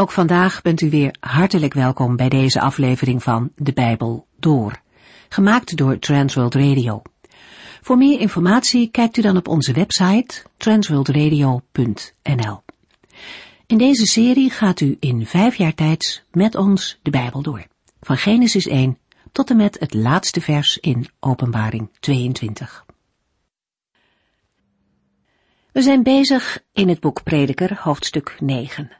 Ook vandaag bent u weer hartelijk welkom bij deze aflevering van De Bijbel Door, gemaakt door Transworld Radio. Voor meer informatie kijkt u dan op onze website transworldradio.nl. In deze serie gaat u in vijf jaar tijd met ons de Bijbel door, van Genesis 1 tot en met het laatste vers in Openbaring 22. We zijn bezig in het boek Prediker, hoofdstuk 9.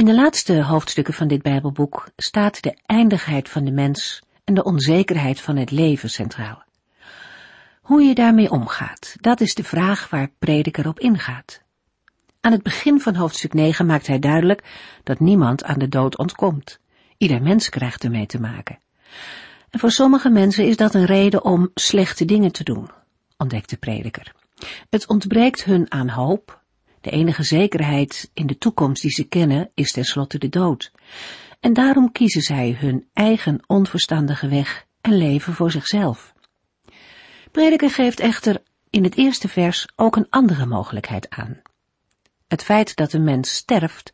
In de laatste hoofdstukken van dit Bijbelboek staat de eindigheid van de mens en de onzekerheid van het leven centraal. Hoe je daarmee omgaat, dat is de vraag waar Prediker op ingaat. Aan het begin van hoofdstuk 9 maakt hij duidelijk dat niemand aan de dood ontkomt. Ieder mens krijgt ermee te maken. En voor sommige mensen is dat een reden om slechte dingen te doen, ontdekt de prediker. Het ontbreekt hun aan hoop, de enige zekerheid in de toekomst die ze kennen is tenslotte de dood. En daarom kiezen zij hun eigen onverstandige weg en leven voor zichzelf. Prediker geeft echter in het eerste vers ook een andere mogelijkheid aan. Het feit dat een mens sterft,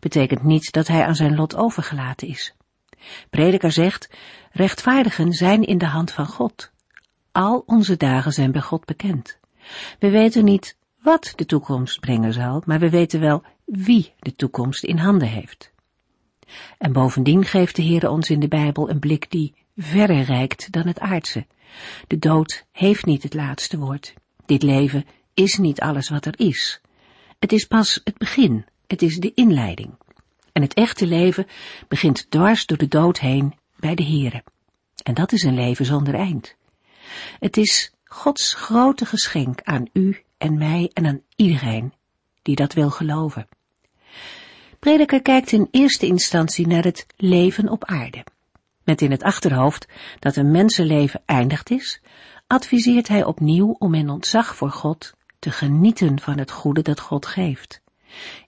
betekent niet dat hij aan zijn lot overgelaten is. Prediker zegt, rechtvaardigen zijn in de hand van God. Al onze dagen zijn bij God bekend. We weten niet wat de toekomst brengen zal, maar we weten wel wie de toekomst in handen heeft. En bovendien geeft de Heer ons in de Bijbel een blik die verder reikt dan het aardse. De dood heeft niet het laatste woord. Dit leven is niet alles wat er is. Het is pas het begin, het is de inleiding. En het echte leven begint dwars door de dood heen bij de Heere. En dat is een leven zonder eind. Het is Gods grote geschenk aan u en mij en aan iedereen die dat wil geloven. Prediker kijkt in eerste instantie naar het leven op aarde. Met in het achterhoofd dat een mensenleven eindigd is, adviseert hij opnieuw om in ontzag voor God te genieten van het goede dat God geeft.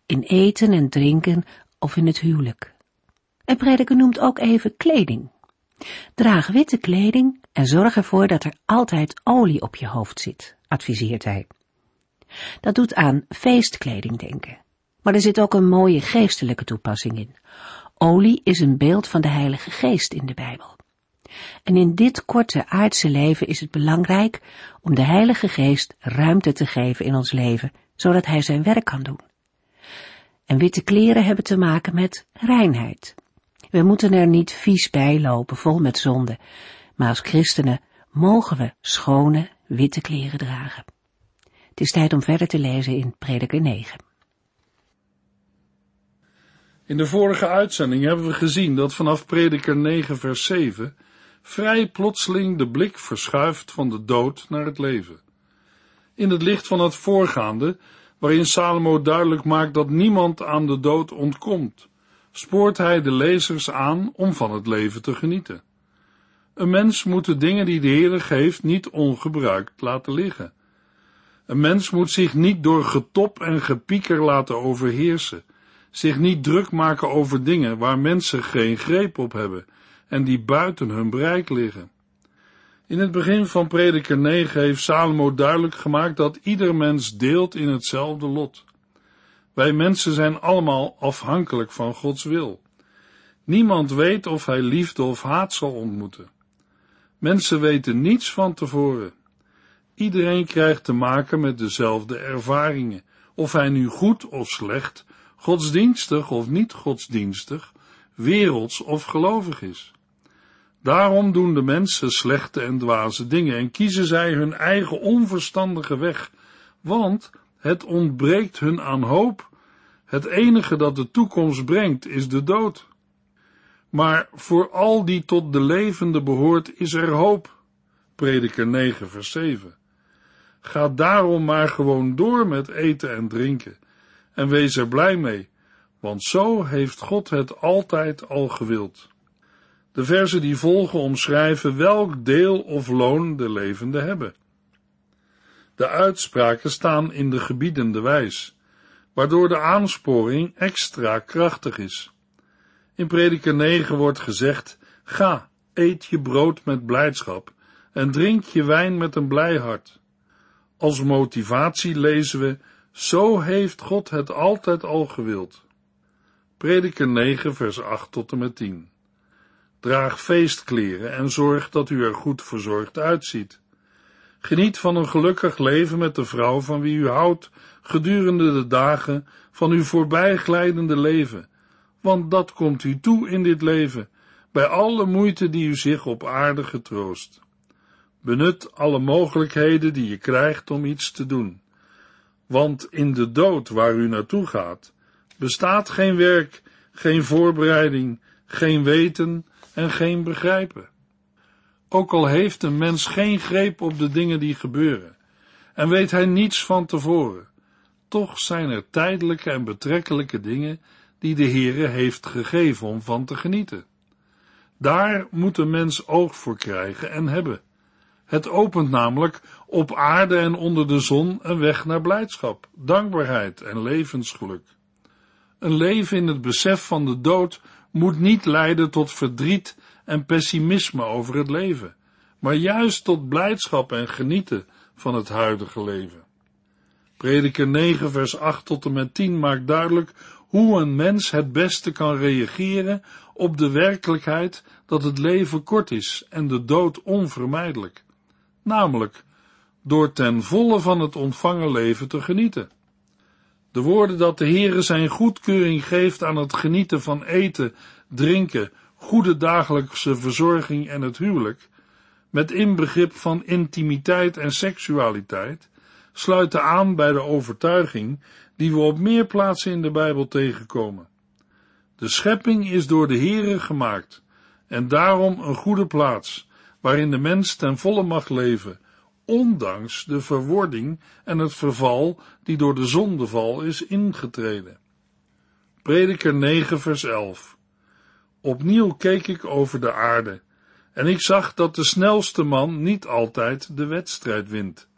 In eten en drinken of in het huwelijk. En prediker noemt ook even kleding. Draag witte kleding en zorg ervoor dat er altijd olie op je hoofd zit, adviseert hij. Dat doet aan feestkleding denken. Maar er zit ook een mooie geestelijke toepassing in. Olie is een beeld van de Heilige Geest in de Bijbel. En in dit korte aardse leven is het belangrijk om de Heilige Geest ruimte te geven in ons leven, zodat Hij zijn werk kan doen. En witte kleren hebben te maken met reinheid. We moeten er niet vies bij lopen, vol met zonde, maar als christenen mogen we schone, witte kleren dragen. Het is tijd om verder te lezen in Prediker 9. In de vorige uitzending hebben we gezien dat vanaf Prediker 9 vers 7 vrij plotseling de blik verschuift van de dood naar het leven. In het licht van het voorgaande, waarin Salomo duidelijk maakt dat niemand aan de dood ontkomt, spoort hij de lezers aan om van het leven te genieten. Een mens moet de dingen die de Heere geeft niet ongebruikt laten liggen. Een mens moet zich niet door getop en gepieker laten overheersen, zich niet druk maken over dingen waar mensen geen greep op hebben en die buiten hun bereik liggen. In het begin van Prediker 9 heeft Salomo duidelijk gemaakt dat ieder mens deelt in hetzelfde lot. Wij mensen zijn allemaal afhankelijk van Gods wil. Niemand weet of hij liefde of haat zal ontmoeten. Mensen weten niets van tevoren. Iedereen krijgt te maken met dezelfde ervaringen, of hij nu goed of slecht, godsdienstig of niet godsdienstig, werelds of gelovig is. Daarom doen de mensen slechte en dwaze dingen en kiezen zij hun eigen onverstandige weg, want het ontbreekt hun aan hoop. Het enige dat de toekomst brengt is de dood. Maar voor al die tot de levende behoort is er hoop. Prediker 9 vers 7. Ga daarom maar gewoon door met eten en drinken en wees er blij mee, want zo heeft God het altijd al gewild. De verzen die volgen omschrijven welk deel of loon de levenden hebben. De uitspraken staan in de gebiedende wijs, waardoor de aansporing extra krachtig is. In prediker 9 wordt gezegd, ga, eet je brood met blijdschap en drink je wijn met een blij hart. Als motivatie lezen we, zo heeft God het altijd al gewild. Prediker 9, vers 8 tot en met 10. Draag feestkleren en zorg dat u er goed verzorgd uitziet. Geniet van een gelukkig leven met de vrouw van wie u houdt gedurende de dagen van uw voorbijglijdende leven, want dat komt u toe in dit leven, bij alle moeite die u zich op aarde getroost. Benut alle mogelijkheden die je krijgt om iets te doen, want in de dood waar u naartoe gaat, bestaat geen werk, geen voorbereiding, geen weten en geen begrijpen. Ook al heeft een mens geen greep op de dingen die gebeuren, en weet hij niets van tevoren, toch zijn er tijdelijke en betrekkelijke dingen die de Heere heeft gegeven om van te genieten. Daar moet een mens oog voor krijgen en hebben. Het opent namelijk op aarde en onder de zon een weg naar blijdschap, dankbaarheid en levensgeluk. Een leven in het besef van de dood moet niet leiden tot verdriet en pessimisme over het leven, maar juist tot blijdschap en genieten van het huidige leven. Prediker 9 vers 8 tot en met 10 maakt duidelijk hoe een mens het beste kan reageren op de werkelijkheid dat het leven kort is en de dood onvermijdelijk, namelijk door ten volle van het ontvangen leven te genieten. De woorden dat de Heere zijn goedkeuring geeft aan het genieten van eten, drinken, goede dagelijkse verzorging en het huwelijk, met inbegrip van intimiteit en seksualiteit, sluiten aan bij de overtuiging die we op meer plaatsen in de Bijbel tegenkomen. De schepping is door de Heere gemaakt en daarom een goede plaats waarin de mens ten volle mag leven, ondanks de verwording en het verval die door de zondeval is ingetreden. Prediker 9 vers 11 Opnieuw keek ik over de aarde en ik zag dat de snelste man niet altijd de wedstrijd wint,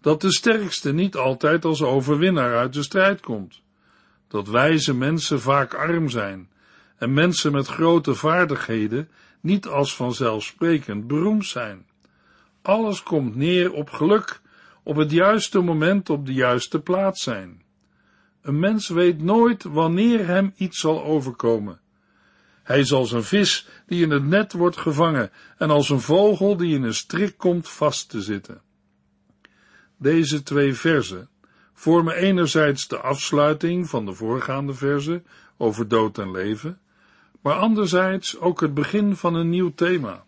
dat de sterkste niet altijd als overwinnaar uit de strijd komt, dat wijze mensen vaak arm zijn en mensen met grote vaardigheden niet als vanzelfsprekend beroemd zijn. Alles komt neer op geluk, op het juiste moment op de juiste plaats zijn. Een mens weet nooit wanneer hem iets zal overkomen. Hij is als een vis die in het net wordt gevangen en als een vogel die in een strik komt vast te zitten. Deze twee verzen vormen enerzijds de afsluiting van de voorgaande verzen over dood en leven, maar anderzijds ook het begin van een nieuw thema.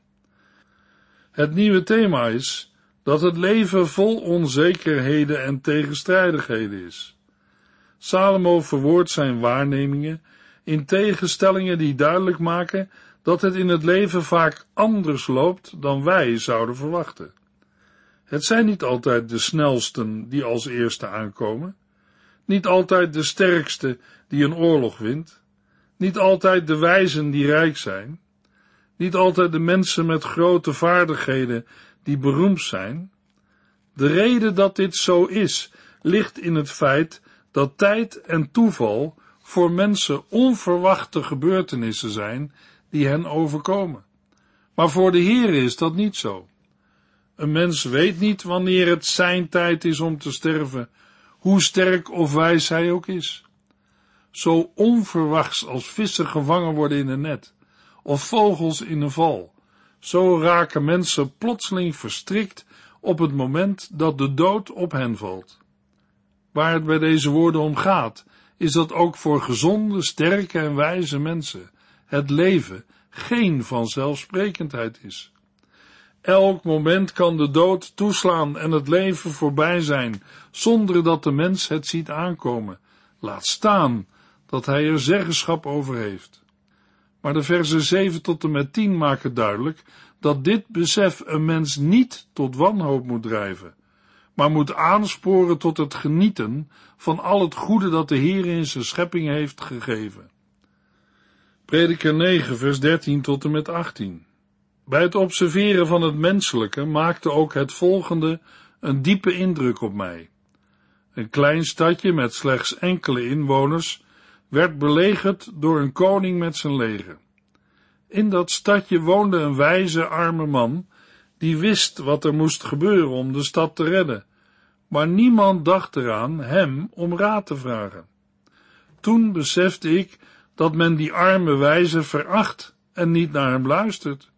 Het nieuwe thema is dat het leven vol onzekerheden en tegenstrijdigheden is. Salomo verwoordt zijn waarnemingen in tegenstellingen die duidelijk maken dat het in het leven vaak anders loopt dan wij zouden verwachten. Het zijn niet altijd de snelsten die als eerste aankomen, niet altijd de sterkste die een oorlog wint, niet altijd de wijzen die rijk zijn, niet altijd de mensen met grote vaardigheden die beroemd zijn. De reden dat dit zo is, ligt in het feit dat tijd en toeval voor mensen onverwachte gebeurtenissen zijn die hen overkomen. Maar voor de Heer is dat niet zo. Een mens weet niet wanneer het zijn tijd is om te sterven, hoe sterk of wijs hij ook is. Zo onverwachts als vissen gevangen worden in een net, of vogels in een val, zo raken mensen plotseling verstrikt op het moment dat de dood op hen valt. Waar het bij deze woorden om gaat, is dat ook voor gezonde, sterke en wijze mensen het leven geen vanzelfsprekendheid is. Elk moment kan de dood toeslaan en het leven voorbij zijn, zonder dat de mens het ziet aankomen. Laat staan dat hij er zeggenschap over heeft. Maar de versen 7 tot en met 10 maken duidelijk dat dit besef een mens niet tot wanhoop moet drijven, maar moet aansporen tot het genieten van al het goede dat de Heer in zijn schepping heeft gegeven. Prediker 9, vers 13 tot en met 18. Bij het observeren van het menselijke maakte ook het volgende een diepe indruk op mij. Een klein stadje met slechts enkele inwoners werd belegerd door een koning met zijn leger. In dat stadje woonde een wijze arme man, die wist wat er moest gebeuren om de stad te redden, maar niemand dacht eraan hem om raad te vragen. Toen besefte ik dat men die arme wijze veracht en niet naar hem luistert,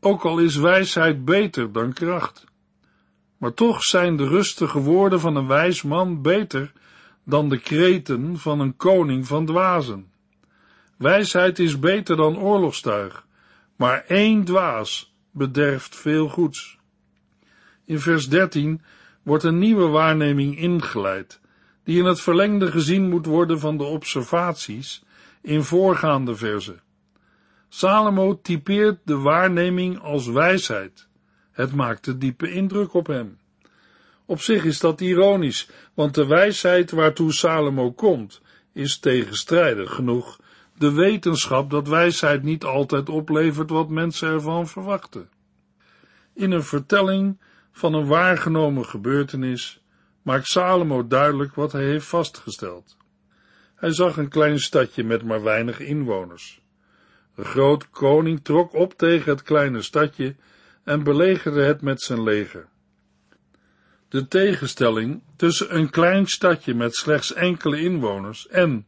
ook al is wijsheid beter dan kracht. Maar toch zijn de rustige woorden van een wijs man beter dan de kreten van een koning van dwazen. Wijsheid is beter dan oorlogstuig, maar één dwaas bederft veel goeds. In vers 13 wordt een nieuwe waarneming ingeleid, die in het verlengde gezien moet worden van de observaties in voorgaande verzen. Salomo typeert de waarneming als wijsheid. Het maakte diepe indruk op hem. Op zich is dat ironisch, want de wijsheid waartoe Salomo komt, is tegenstrijdig genoeg de wetenschap dat wijsheid niet altijd oplevert wat mensen ervan verwachten. In een vertelling van een waargenomen gebeurtenis maakt Salomo duidelijk wat hij heeft vastgesteld. Hij zag een klein stadje met maar weinig inwoners. De grote koning trok op tegen het kleine stadje en belegerde het met zijn leger. De tegenstelling tussen een klein stadje met slechts enkele inwoners en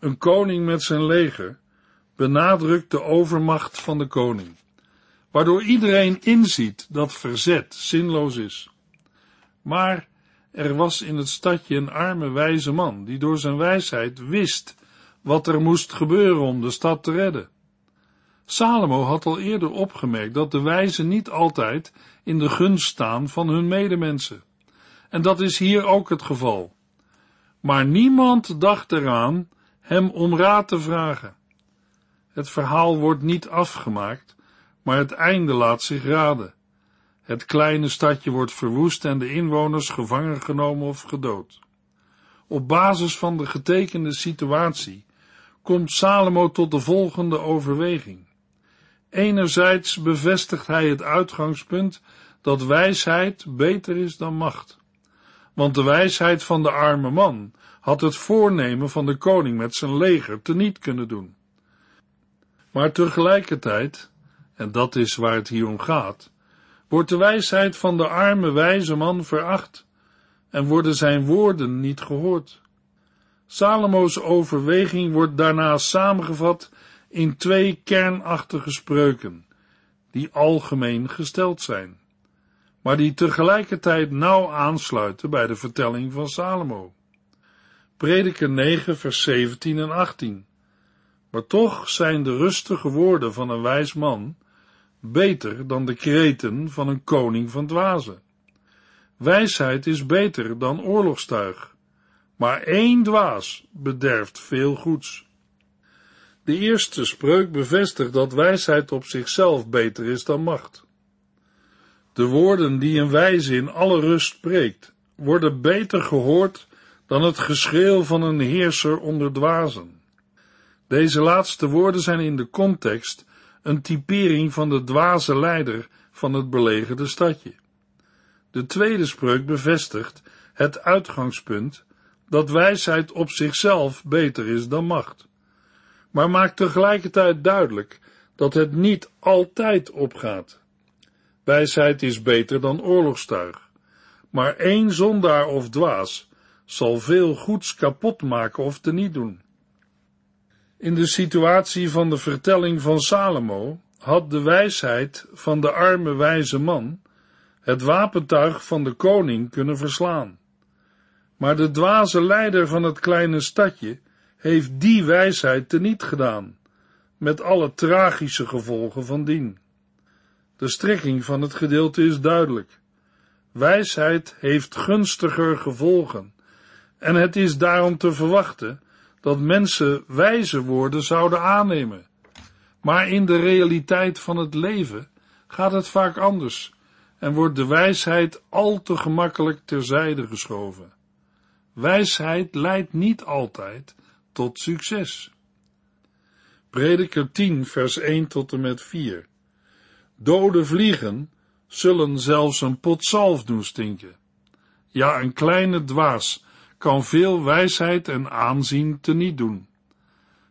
een koning met zijn leger benadrukt de overmacht van de koning, waardoor iedereen inziet dat verzet zinloos is. Maar er was in het stadje een arme wijze man, die door zijn wijsheid wist wat er moest gebeuren om de stad te redden. Salomo had al eerder opgemerkt dat de wijzen niet altijd in de gunst staan van hun medemensen. En dat is hier ook het geval. Maar niemand dacht eraan hem om raad te vragen. Het verhaal wordt niet afgemaakt, maar het einde laat zich raden. Het kleine stadje wordt verwoest en de inwoners gevangen genomen of gedood. Op basis van de getekende situatie komt Salomo tot de volgende overweging. Enerzijds bevestigt hij het uitgangspunt dat wijsheid beter is dan macht. Want de wijsheid van de arme man had het voornemen van de koning met zijn leger teniet kunnen doen. Maar tegelijkertijd, en dat is waar het hier om gaat, wordt de wijsheid van de arme wijze man veracht en worden zijn woorden niet gehoord. Salomo's overweging wordt daarna samengevat in twee kernachtige spreuken, die algemeen gesteld zijn, maar die tegelijkertijd nauw aansluiten bij de vertelling van Salomo. Prediker 9, vers 17 en 18. Maar toch zijn de rustige woorden van een wijs man beter dan de kreten van een koning van dwazen. Wijsheid is beter dan oorlogstuig, maar één dwaas bederft veel goeds. De eerste spreuk bevestigt dat wijsheid op zichzelf beter is dan macht. De woorden die een wijze in alle rust spreekt, worden beter gehoord dan het geschreeuw van een heerser onder dwazen. Deze laatste woorden zijn in de context een typering van de dwaze leider van het belegerde stadje. De tweede spreuk bevestigt het uitgangspunt dat wijsheid op zichzelf beter is dan macht maar maakt tegelijkertijd duidelijk dat het niet altijd opgaat. Wijsheid is beter dan oorlogstuig, maar één zondaar of dwaas zal veel goeds kapot maken of teniet doen. In de situatie van de vertelling van Salomo had de wijsheid van de arme wijze man het wapentuig van de koning kunnen verslaan. Maar de dwaze leider van het kleine stadje heeft die wijsheid teniet gedaan, met alle tragische gevolgen van dien. De strekking van het gedeelte is duidelijk. Wijsheid heeft gunstiger gevolgen, en het is daarom te verwachten dat mensen wijze woorden zouden aannemen. Maar in de realiteit van het leven gaat het vaak anders en wordt de wijsheid al te gemakkelijk terzijde geschoven. Wijsheid leidt niet altijd tot succes. Prediker 10, vers 1 tot en met 4. Dode vliegen zullen zelfs een pot zalf doen stinken. Ja, een kleine dwaas kan veel wijsheid en aanzien teniet doen.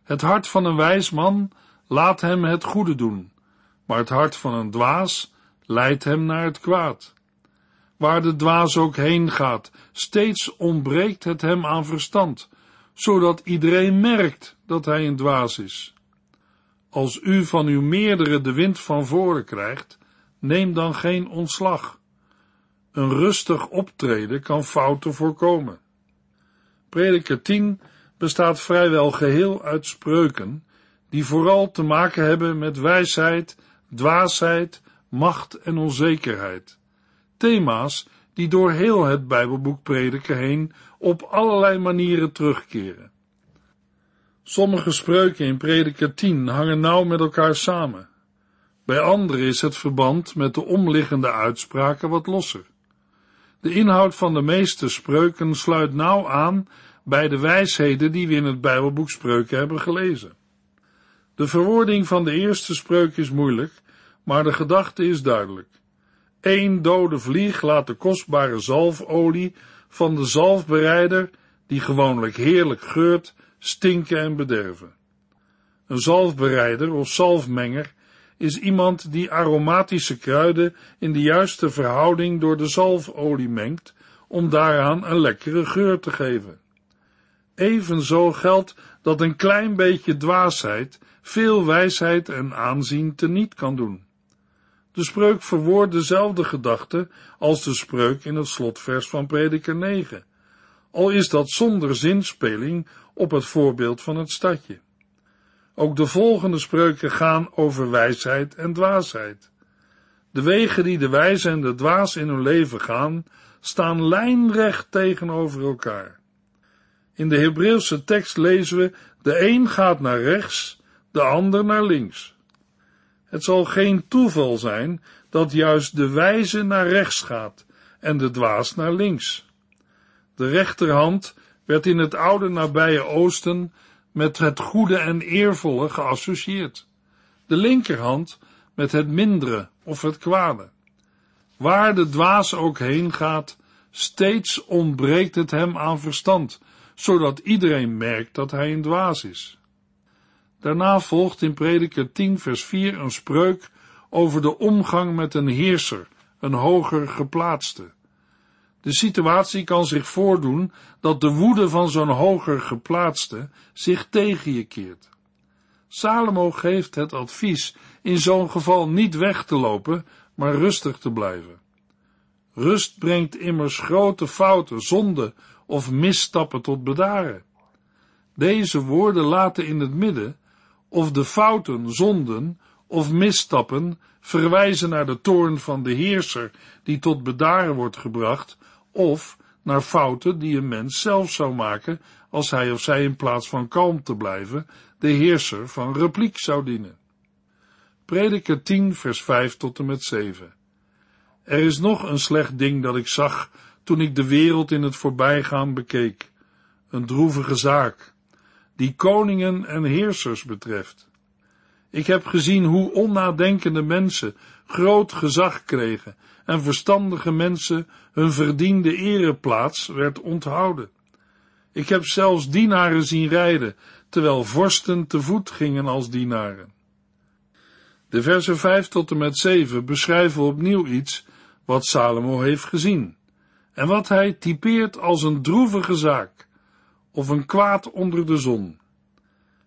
Het hart van een wijs man laat hem het goede doen, maar het hart van een dwaas leidt hem naar het kwaad. Waar de dwaas ook heen gaat, steeds ontbreekt het hem aan verstand, zodat iedereen merkt dat hij een dwaas is. Als u van uw meerdere de wind van voren krijgt, neem dan geen ontslag. Een rustig optreden kan fouten voorkomen. Prediker 10 bestaat vrijwel geheel uit spreuken, die vooral te maken hebben met wijsheid, dwaasheid, macht en onzekerheid. Thema's die door heel het Bijbelboek Prediker heen op allerlei manieren terugkeren. Sommige spreuken in Prediker 10 hangen nauw met elkaar samen. Bij andere is het verband met de omliggende uitspraken wat losser. De inhoud van de meeste spreuken sluit nauw aan bij de wijsheden die we in het Bijbelboek Spreuken hebben gelezen. De verwoording van de eerste spreuk is moeilijk, maar de gedachte is duidelijk. Eén dode vlieg laat de kostbare zalfolie van de zalfbereider, die gewoonlijk heerlijk geurt, stinken en bederven. Een zalfbereider of zalfmenger is iemand die aromatische kruiden in de juiste verhouding door de zalfolie mengt, om daaraan een lekkere geur te geven. Evenzo geldt dat een klein beetje dwaasheid veel wijsheid en aanzien teniet kan doen. De spreuk verwoordt dezelfde gedachte als de spreuk in het slotvers van Prediker 9, al is dat zonder zinspeling op het voorbeeld van het stadje. Ook de volgende spreuken gaan over wijsheid en dwaasheid. De wegen die de wijze en de dwaas in hun leven gaan, staan lijnrecht tegenover elkaar. In de Hebreeuwse tekst lezen we, de een gaat naar rechts, de ander naar links. Het zal geen toeval zijn dat juist de wijze naar rechts gaat en de dwaas naar links. De rechterhand werd in het oude nabije oosten met het goede en eervolle geassocieerd. De linkerhand met het mindere of het kwade. Waar de dwaas ook heen gaat, steeds ontbreekt het hem aan verstand, zodat iedereen merkt dat hij een dwaas is. Daarna volgt in Prediker 10 vers 4 een spreuk over de omgang met een heerser, een hoger geplaatste. De situatie kan zich voordoen dat de woede van zo'n hoger geplaatste zich tegen je keert. Salomo geeft het advies in zo'n geval niet weg te lopen, maar rustig te blijven. Rust brengt immers grote fouten, zonden of misstappen tot bedaren. Deze woorden laten in het midden of de fouten, zonden of misstappen verwijzen naar de toorn van de heerser die tot bedaren wordt gebracht, of naar fouten die een mens zelf zou maken als hij of zij in plaats van kalm te blijven de heerser van repliek zou dienen. Prediker 10 vers 5 tot en met 7 Er is nog een slecht ding dat ik zag toen ik de wereld in het voorbijgaan bekeek, een droevige zaak, die koningen en heersers betreft. Ik heb gezien hoe onnadenkende mensen groot gezag kregen en verstandige mensen hun verdiende ereplaats werd onthouden. Ik heb zelfs dienaren zien rijden, terwijl vorsten te voet gingen als dienaren. De versen 5 tot en met 7 beschrijven opnieuw iets wat Salomo heeft gezien en wat hij typeert als een droevige zaak of een kwaad onder de zon.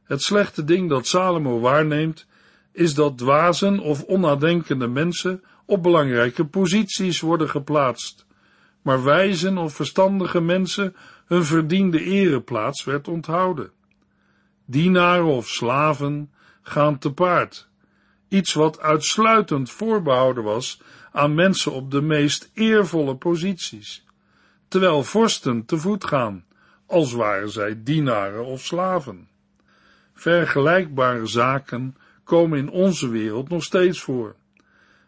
Het slechte ding dat Salomo waarneemt, is dat dwazen of onnadenkende mensen op belangrijke posities worden geplaatst, maar wijzen of verstandige mensen hun verdiende ereplaats werd onthouden. Dienaren of slaven gaan te paard, iets wat uitsluitend voorbehouden was aan mensen op de meest eervolle posities, terwijl vorsten te voet gaan, als waren zij dienaren of slaven. Vergelijkbare zaken komen in onze wereld nog steeds voor.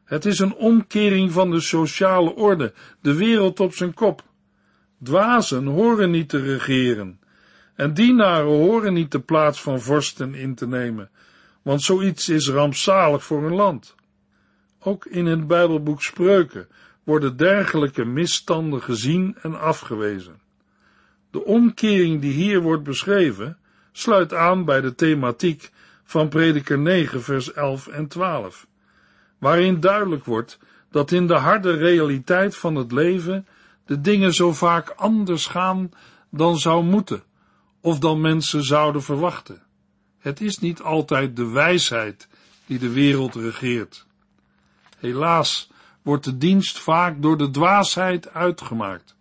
Het is een omkering van de sociale orde, de wereld op zijn kop. Dwazen horen niet te regeren, en dienaren horen niet de plaats van vorsten in te nemen, want zoiets is rampzalig voor een land. Ook in het Bijbelboek Spreuken worden dergelijke misstanden gezien en afgewezen. De omkering die hier wordt beschreven, sluit aan bij de thematiek van Prediker 9, vers 11 en 12, waarin duidelijk wordt dat in de harde realiteit van het leven de dingen zo vaak anders gaan dan zou moeten, of dan mensen zouden verwachten. Het is niet altijd de wijsheid die de wereld regeert. Helaas wordt de dienst vaak door de dwaasheid uitgemaakt,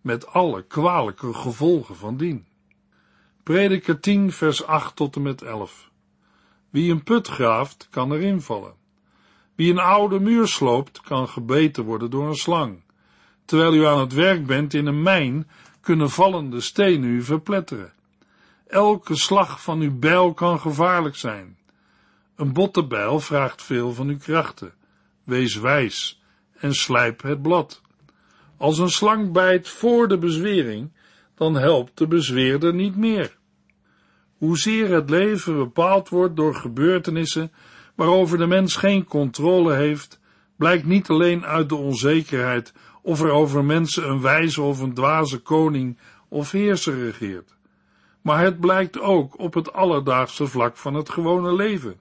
met alle kwalijke gevolgen van dien. Prediker 10 vers 8 tot en met 11 Wie een put graaft, kan erin vallen. Wie een oude muur sloopt, kan gebeten worden door een slang. Terwijl u aan het werk bent in een mijn, kunnen vallende stenen u verpletteren. Elke slag van uw bijl kan gevaarlijk zijn. Een bottenbijl vraagt veel van uw krachten. Wees wijs en slijp het blad. Als een slang bijt voor de bezwering, dan helpt de bezweerder niet meer. Hoezeer het leven bepaald wordt door gebeurtenissen waarover de mens geen controle heeft, blijkt niet alleen uit de onzekerheid of er over mensen een wijze of een dwaze koning of heerser regeert, maar het blijkt ook op het alledaagse vlak van het gewone leven.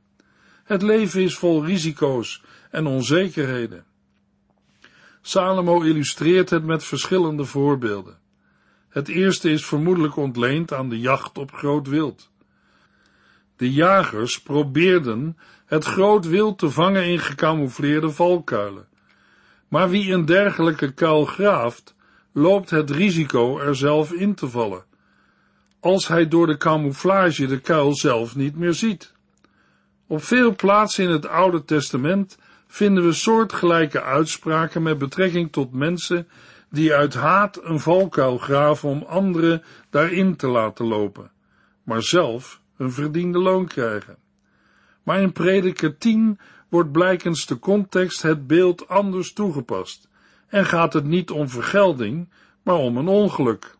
Het leven is vol risico's en onzekerheden. Salomo illustreert het met verschillende voorbeelden. Het eerste is vermoedelijk ontleend aan de jacht op groot wild. De jagers probeerden het groot wild te vangen in gecamoufleerde valkuilen. Maar wie een dergelijke kuil graaft, loopt het risico er zelf in te vallen, als hij door de camouflage de kuil zelf niet meer ziet. Op veel plaatsen in het Oude Testament vinden we soortgelijke uitspraken met betrekking tot mensen die uit haat een valkuil graven om anderen daarin te laten lopen, maar zelf een verdiende loon krijgen. Maar in prediker 10 wordt blijkens de context het beeld anders toegepast en gaat het niet om vergelding, maar om een ongeluk.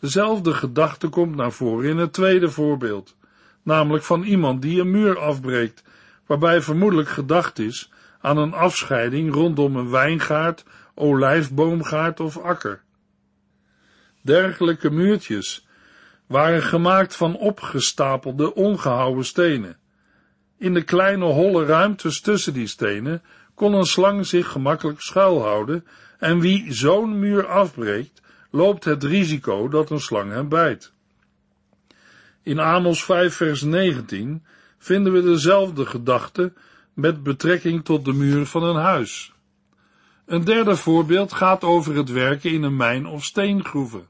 Dezelfde gedachte komt naar voren in het tweede voorbeeld, namelijk van iemand die een muur afbreekt, waarbij vermoedelijk gedacht is aan een afscheiding rondom een wijngaard, olijfboomgaard of akker. Dergelijke muurtjes waren gemaakt van opgestapelde, ongehouwen stenen. In de kleine holle ruimtes tussen die stenen kon een slang zich gemakkelijk schuilhouden en wie zo'n muur afbreekt, loopt het risico dat een slang hem bijt. In Amos 5 vers 19 vinden we dezelfde gedachte met betrekking tot de muur van een huis. Een derde voorbeeld gaat over het werken in een mijn of steengroeven.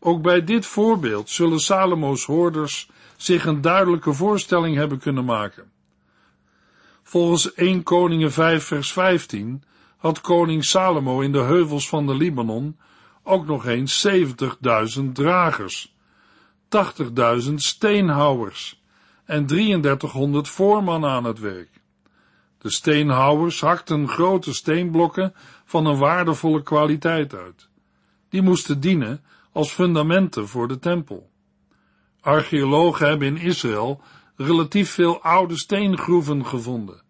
Ook bij dit voorbeeld zullen Salomo's hoorders zich een duidelijke voorstelling hebben kunnen maken. Volgens 1 Koningen 5 vers 15 had koning Salomo in de heuvels van de Libanon ook nog eens 70.000 dragers, 80.000 steenhouwers en 3300 voormannen aan het werk. De steenhouwers hakten grote steenblokken van een waardevolle kwaliteit uit. Die moesten dienen als fundamenten voor de tempel. Archeologen hebben in Israël relatief veel oude steengroeven gevonden.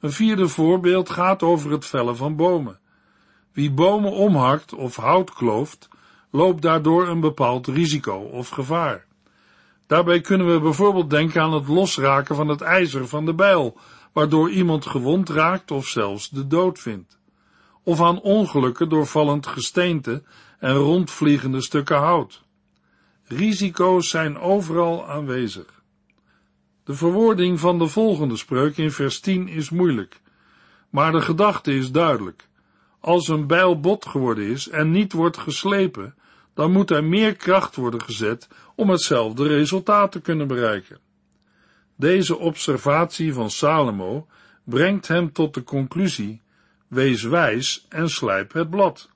Een vierde voorbeeld gaat over het vellen van bomen. Wie bomen omhakt of hout klooft, loopt daardoor een bepaald risico of gevaar. Daarbij kunnen we bijvoorbeeld denken aan het losraken van het ijzer van de bijl, waardoor iemand gewond raakt of zelfs de dood vindt. Of aan ongelukken door vallend gesteente en rondvliegende stukken hout. Risico's zijn overal aanwezig. De verwoording van de volgende spreuk in vers 10 is moeilijk, maar de gedachte is duidelijk. Als een bijl bot geworden is en niet wordt geslepen, dan moet er meer kracht worden gezet om hetzelfde resultaat te kunnen bereiken. Deze observatie van Salomo brengt hem tot de conclusie: wees wijs en slijp het blad.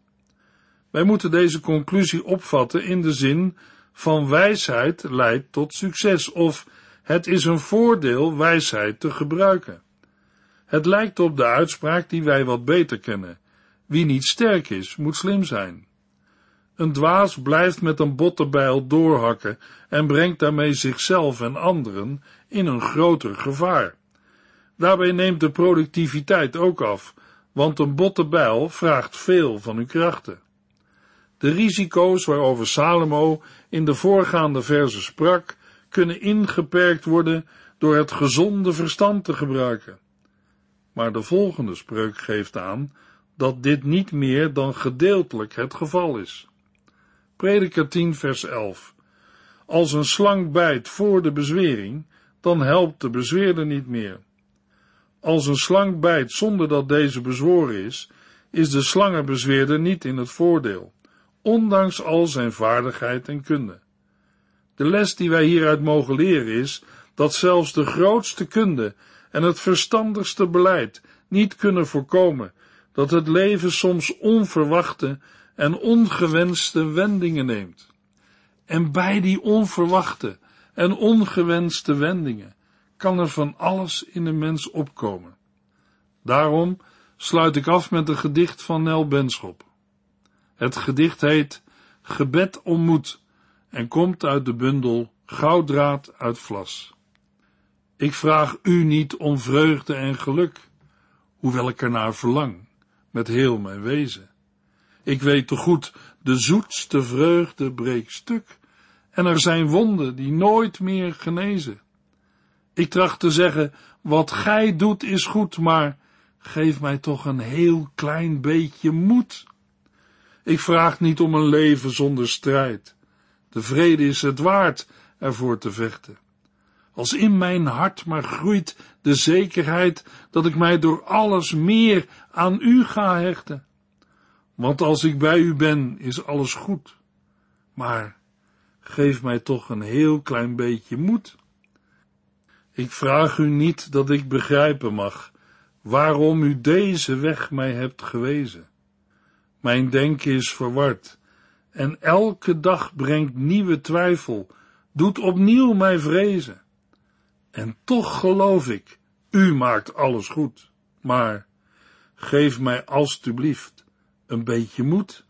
Wij moeten deze conclusie opvatten in de zin van wijsheid leidt tot succes of het is een voordeel wijsheid te gebruiken. Het lijkt op de uitspraak die wij wat beter kennen. Wie niet sterk is, moet slim zijn. Een dwaas blijft met een bottenbijl doorhakken en brengt daarmee zichzelf en anderen in een groter gevaar. Daarbij neemt de productiviteit ook af, want een bottenbijl vraagt veel van uw krachten. De risico's waarover Salomo in de voorgaande verse sprak, kunnen ingeperkt worden door het gezonde verstand te gebruiken. Maar de volgende spreuk geeft aan dat dit niet meer dan gedeeltelijk het geval is. Prediker 10 vers 11 als een slang bijt voor de bezwering, dan helpt de bezweerder niet meer. Als een slang bijt zonder dat deze bezworen is, is de slangenbezweerder niet in het voordeel, ondanks al zijn vaardigheid en kunde. De les die wij hieruit mogen leren is dat zelfs de grootste kunde en het verstandigste beleid niet kunnen voorkomen dat het leven soms onverwachte en ongewenste wendingen neemt. En bij die onverwachte en ongewenste wendingen kan er van alles in de mens opkomen. Daarom sluit ik af met een gedicht van Nel Benschop. Het gedicht heet Gebed om moed en komt uit de bundel Gouddraad uit Vlas. Ik vraag u niet om vreugde en geluk, hoewel ik ernaar verlang, met heel mijn wezen. Ik weet te goed, de zoetste vreugde breekt stuk, en er zijn wonden die nooit meer genezen. Ik tracht te zeggen, wat gij doet is goed, maar geef mij toch een heel klein beetje moed. Ik vraag niet om een leven zonder strijd. De vrede is het waard ervoor te vechten. Als in mijn hart maar groeit de zekerheid dat ik mij door alles meer aan u ga hechten. Want als ik bij u ben, is alles goed. Maar geef mij toch een heel klein beetje moed. Ik vraag u niet dat ik begrijpen mag waarom u deze weg mij hebt gewezen. Mijn denken is verward en elke dag brengt nieuwe twijfel, doet opnieuw mij vrezen. En toch geloof ik, u maakt alles goed, maar geef mij alstublieft een beetje moed.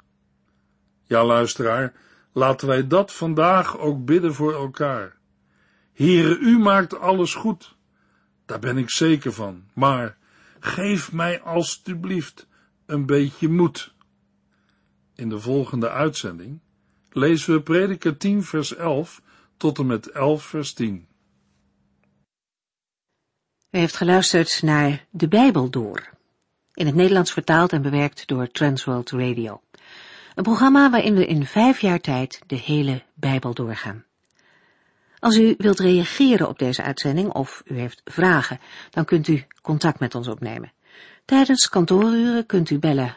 Ja, luisteraar, laten wij dat vandaag ook bidden voor elkaar. Heere, u maakt alles goed, daar ben ik zeker van, maar geef mij alstublieft een beetje moed. In de volgende uitzending lezen we Prediker 10 vers 11 tot en met 11 vers 10. U heeft geluisterd naar De Bijbel Door, in het Nederlands vertaald en bewerkt door Transworld Radio. Een programma waarin we in vijf jaar tijd de hele Bijbel doorgaan. Als u wilt reageren op deze uitzending of u heeft vragen, dan kunt u contact met ons opnemen. Tijdens kantooruren kunt u bellen